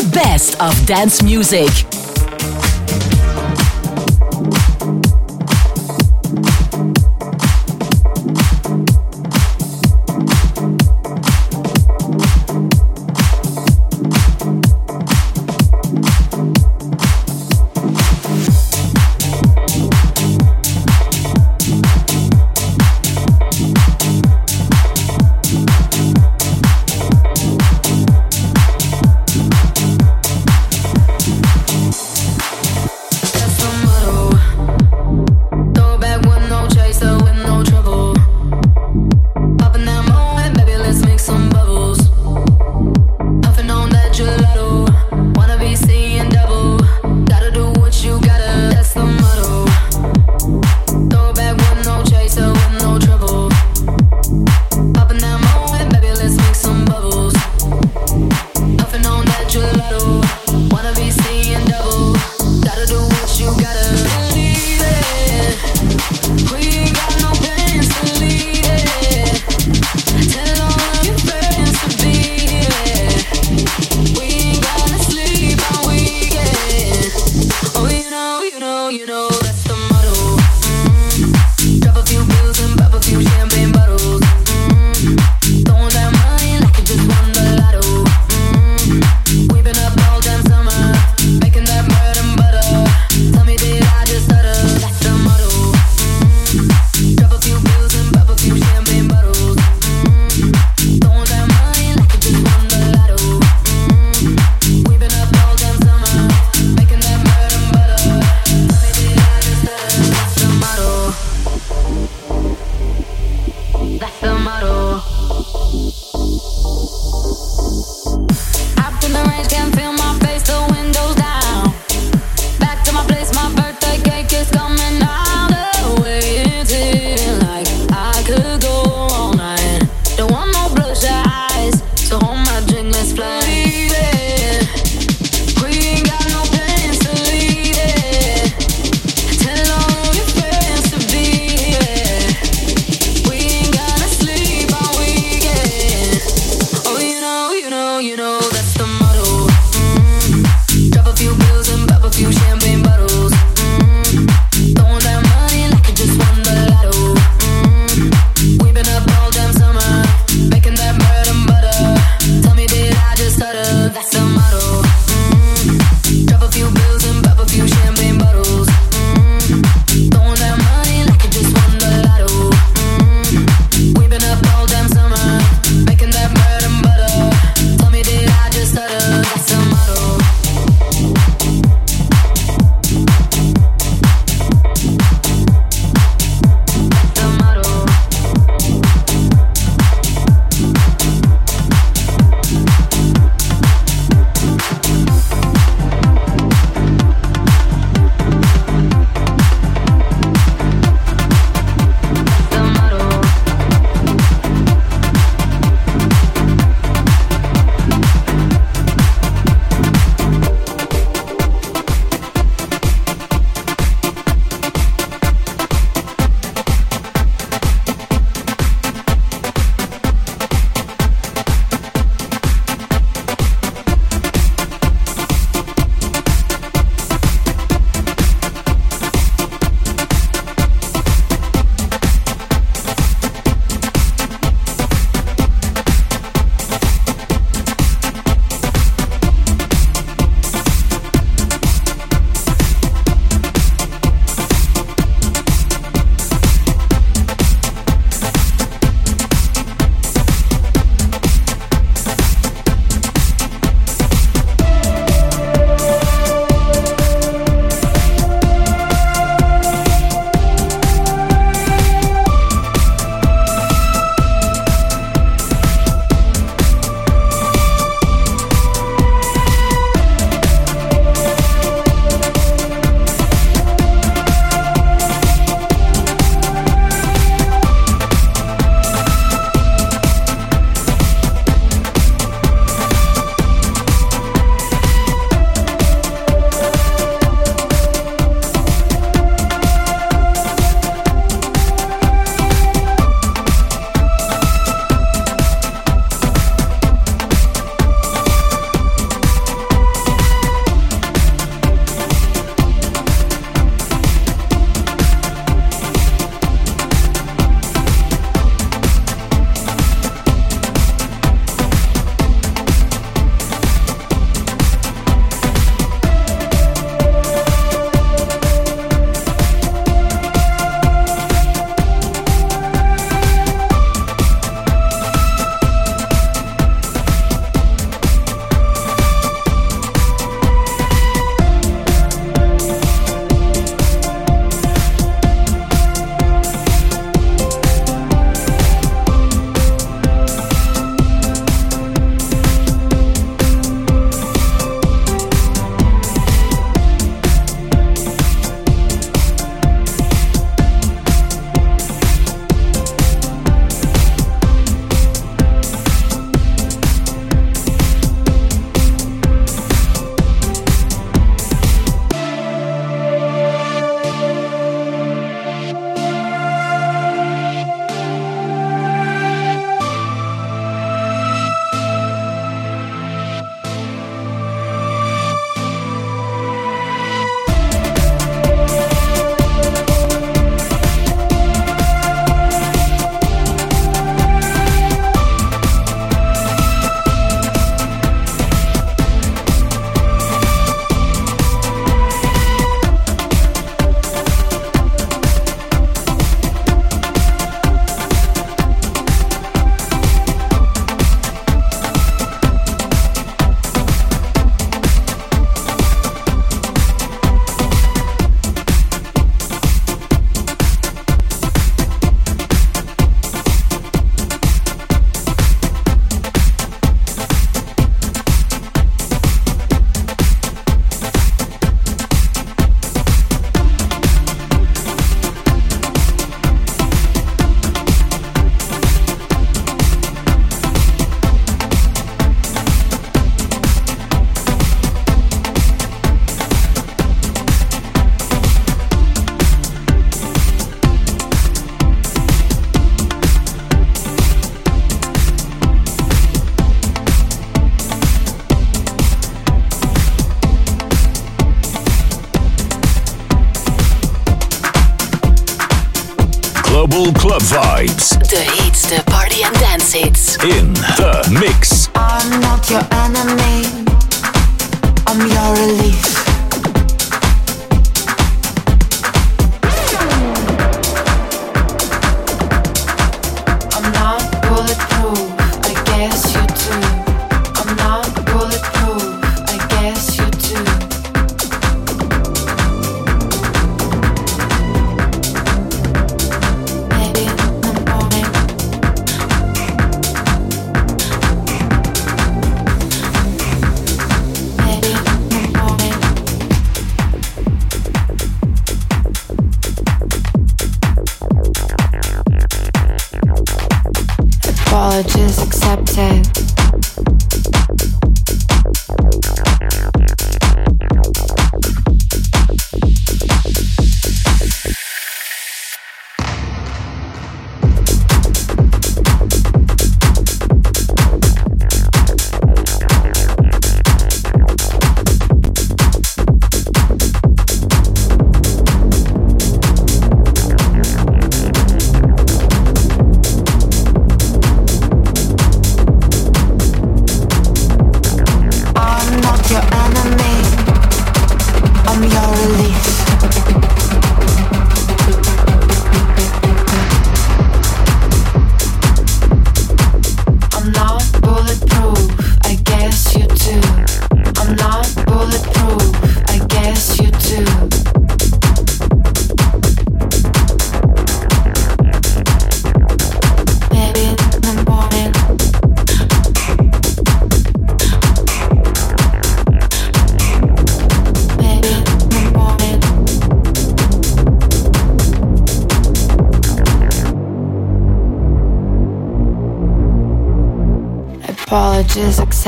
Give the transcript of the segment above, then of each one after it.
The best of dance music.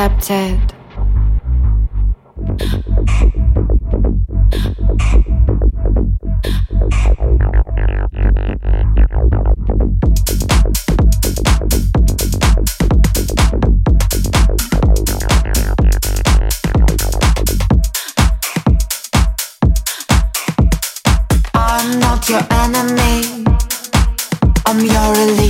Accepted. I'm not your enemy. I'm your relief.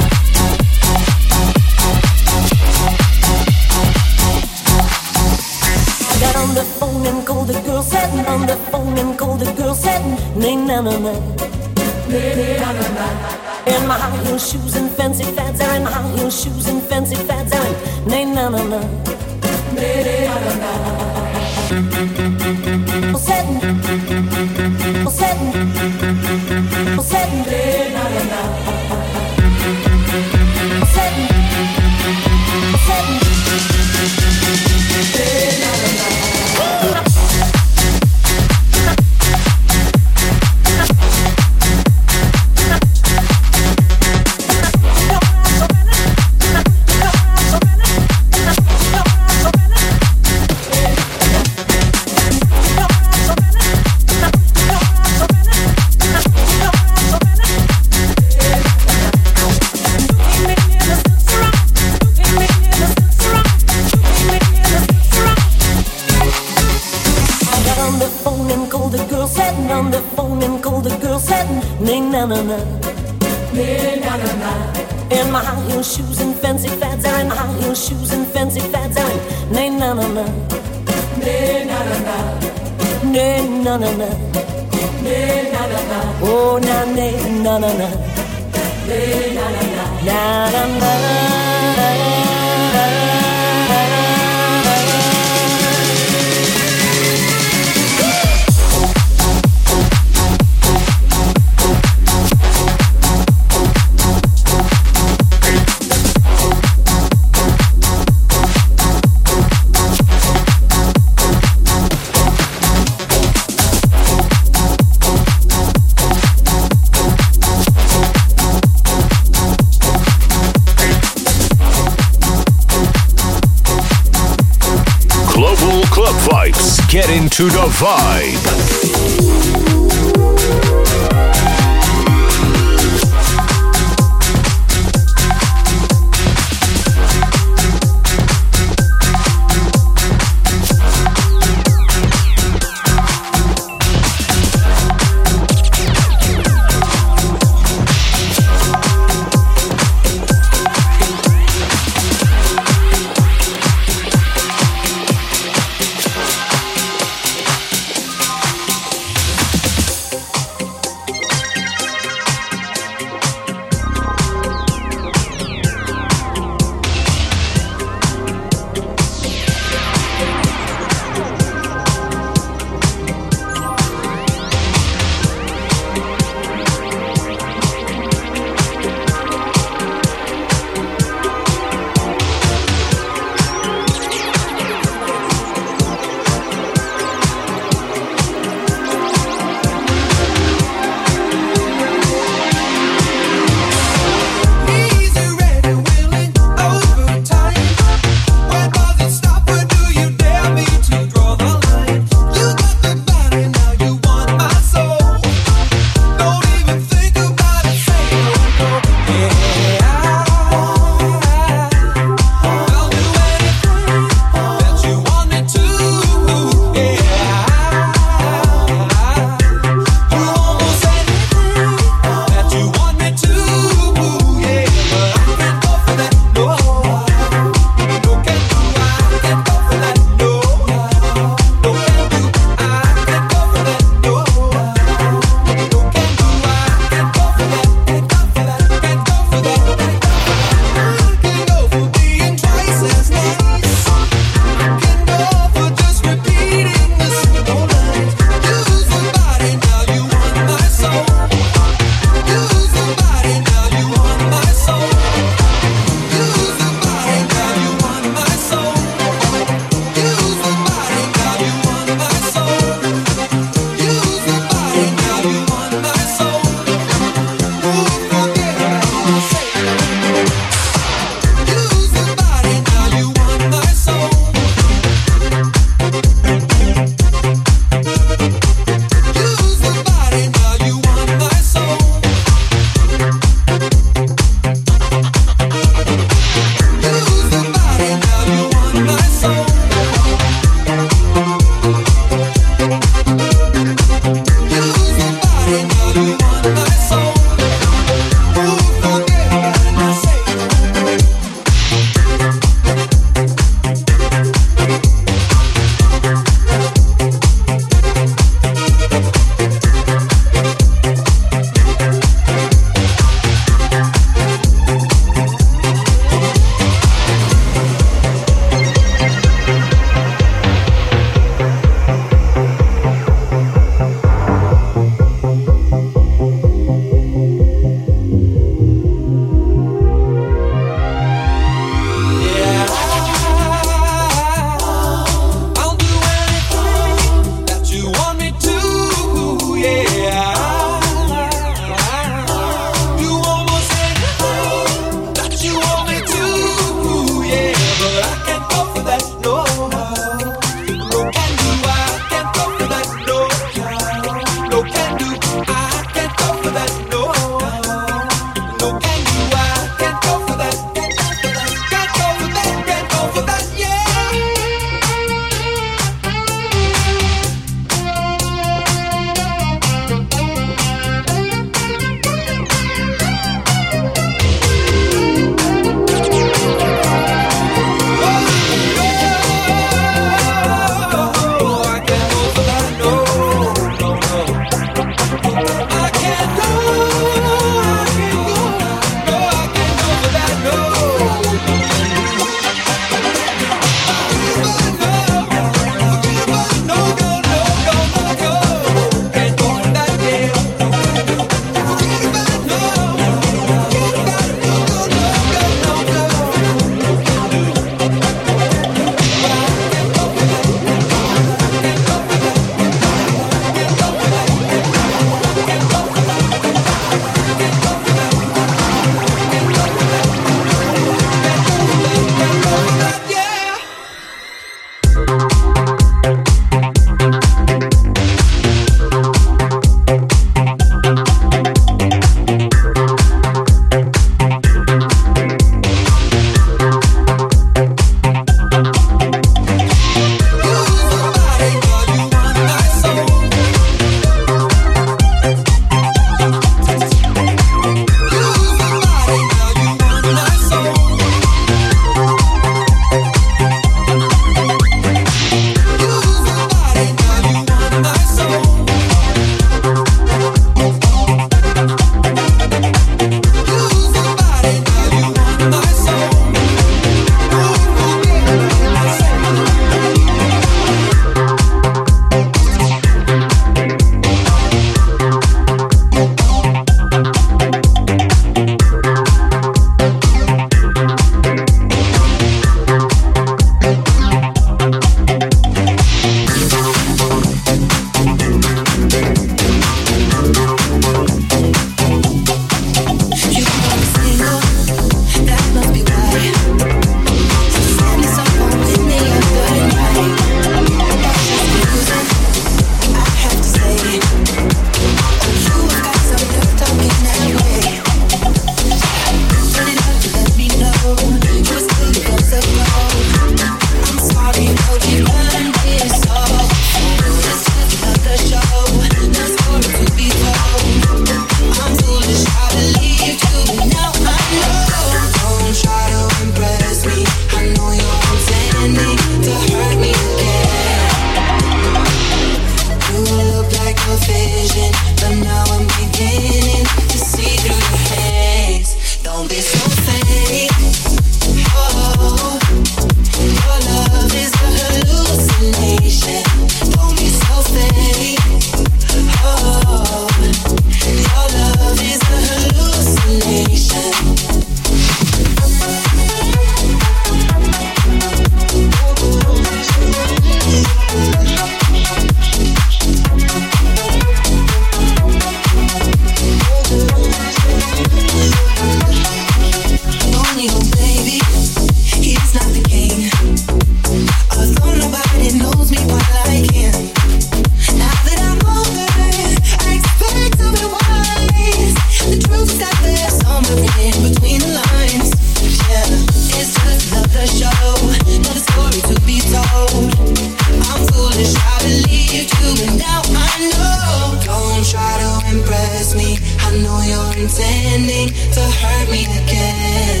to hurt me again.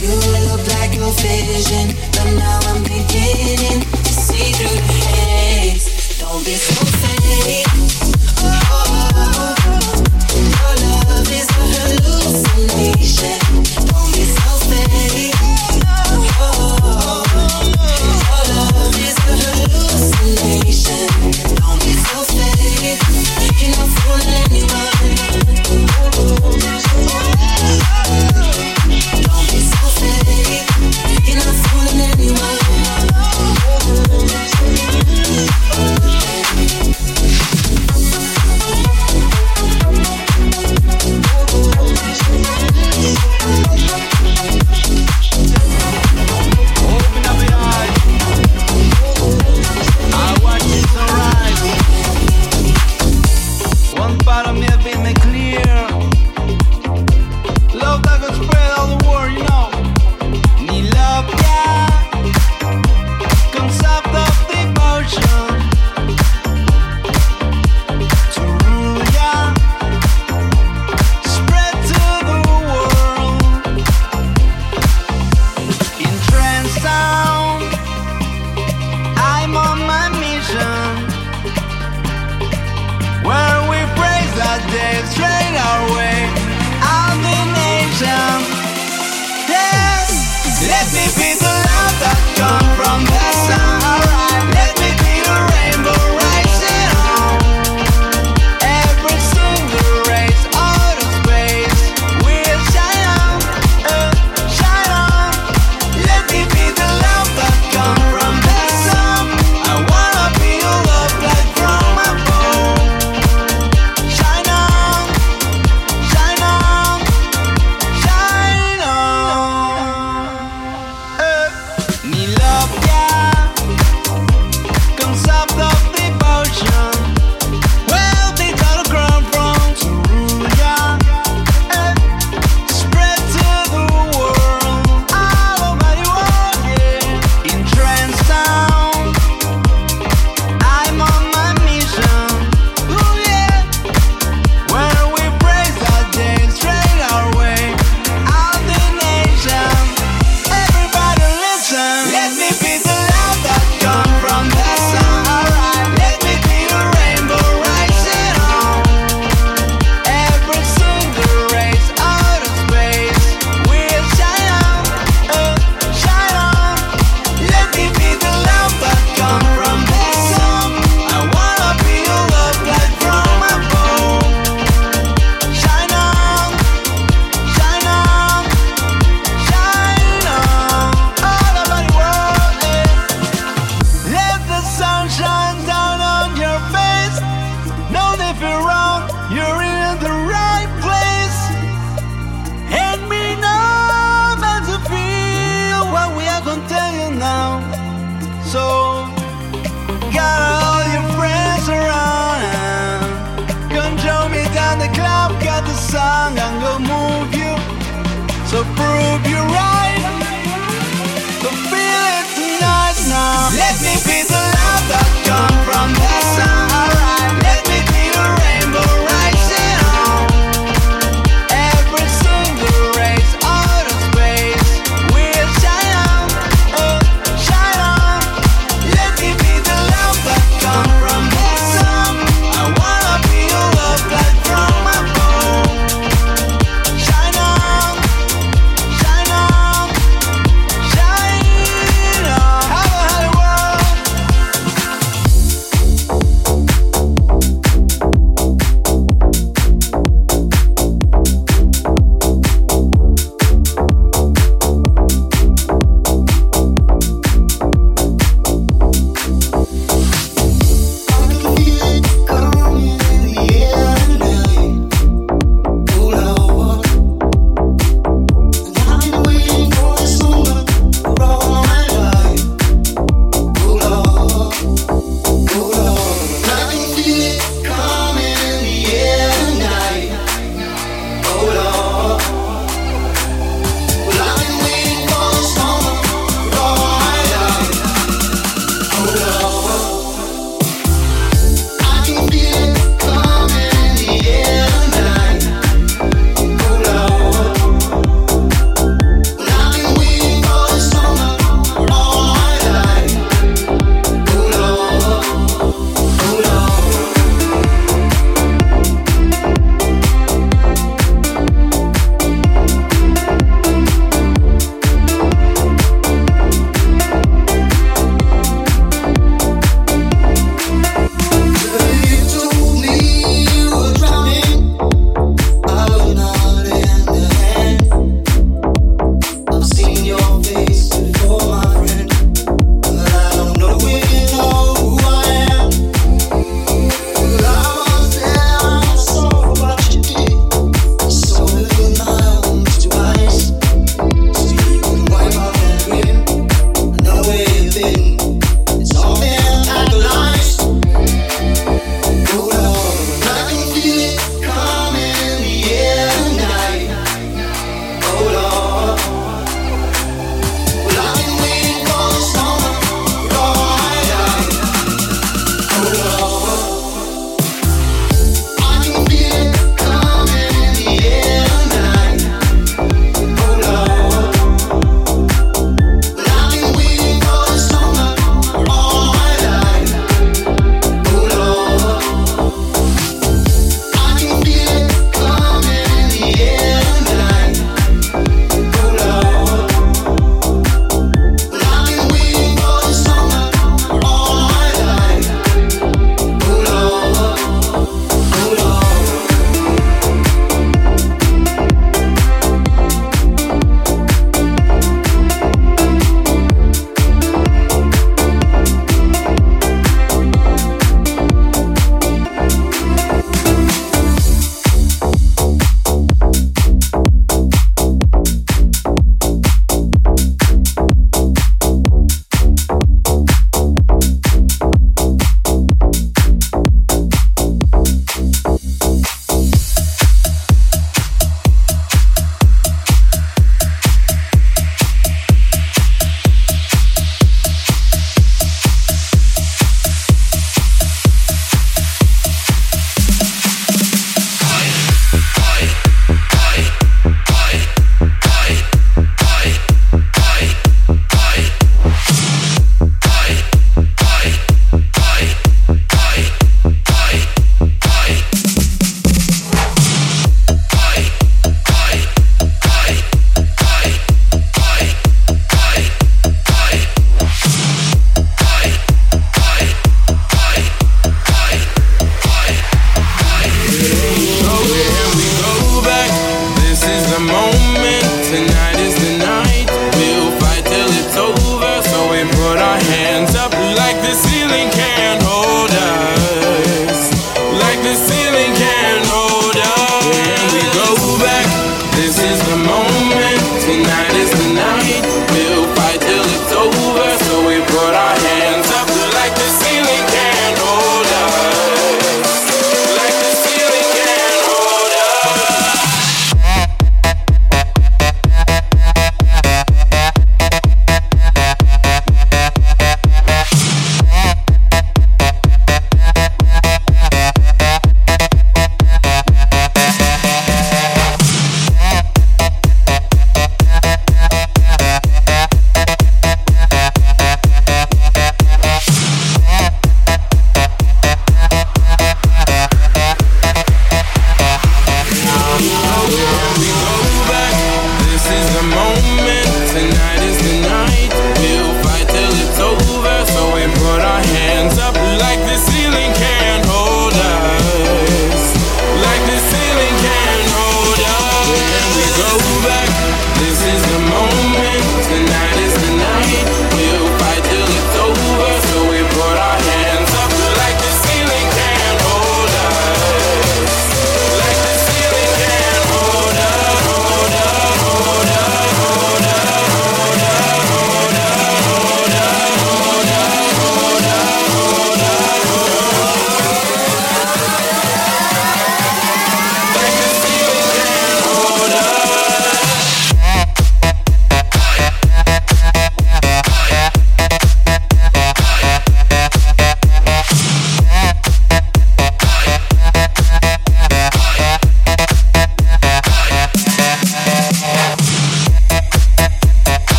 You look like your vision, but now I'm beginning to see through the haze. Don't be so fake.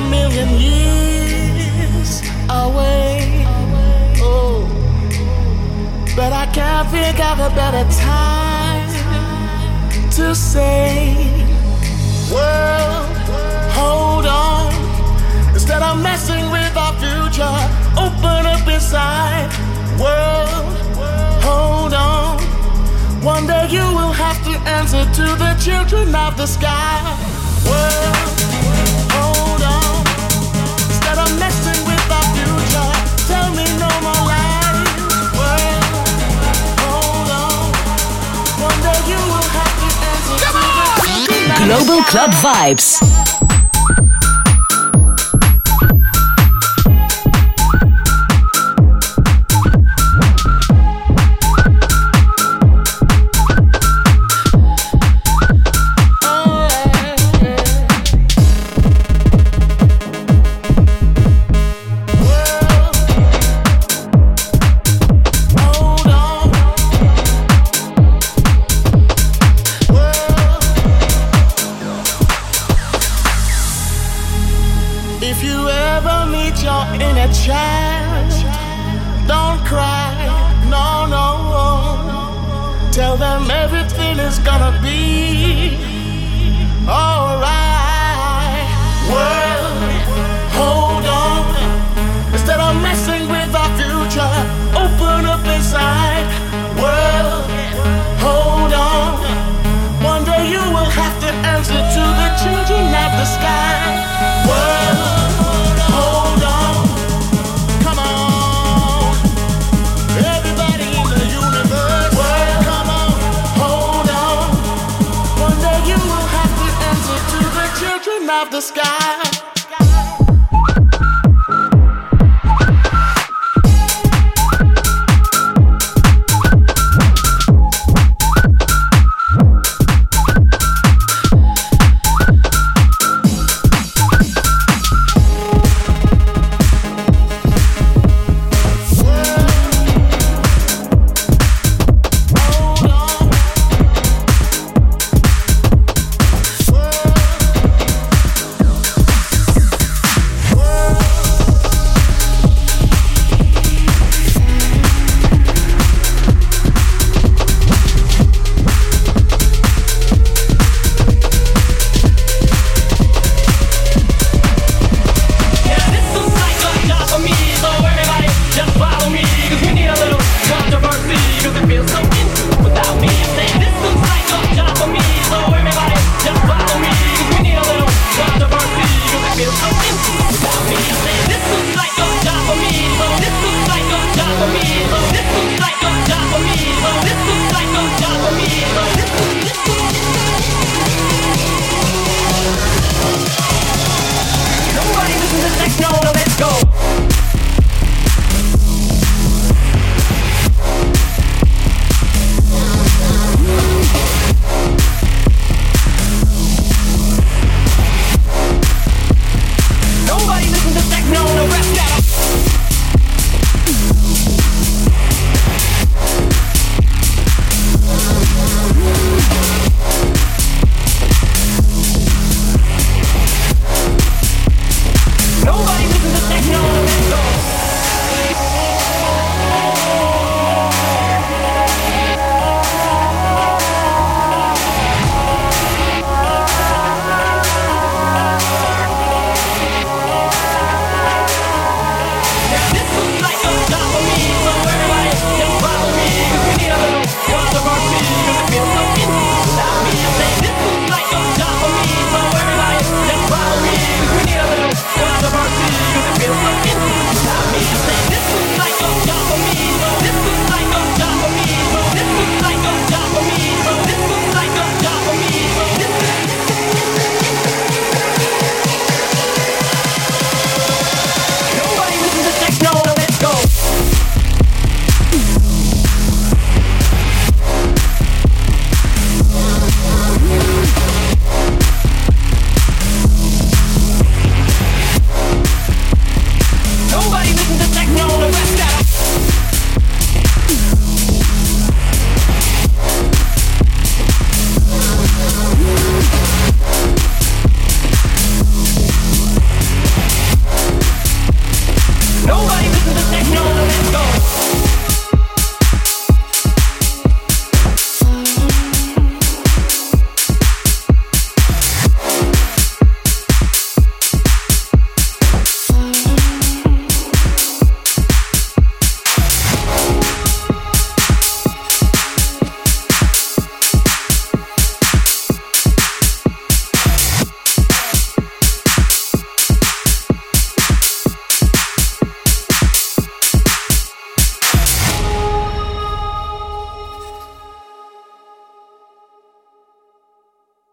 a million years away. Oh, but I can't think of a better time to say, Well, hold on. Instead of messing with our future, open up inside. World, hold on. One day you will have to answer to the children of the sky. World. Global. Club Vibes. Of the sky.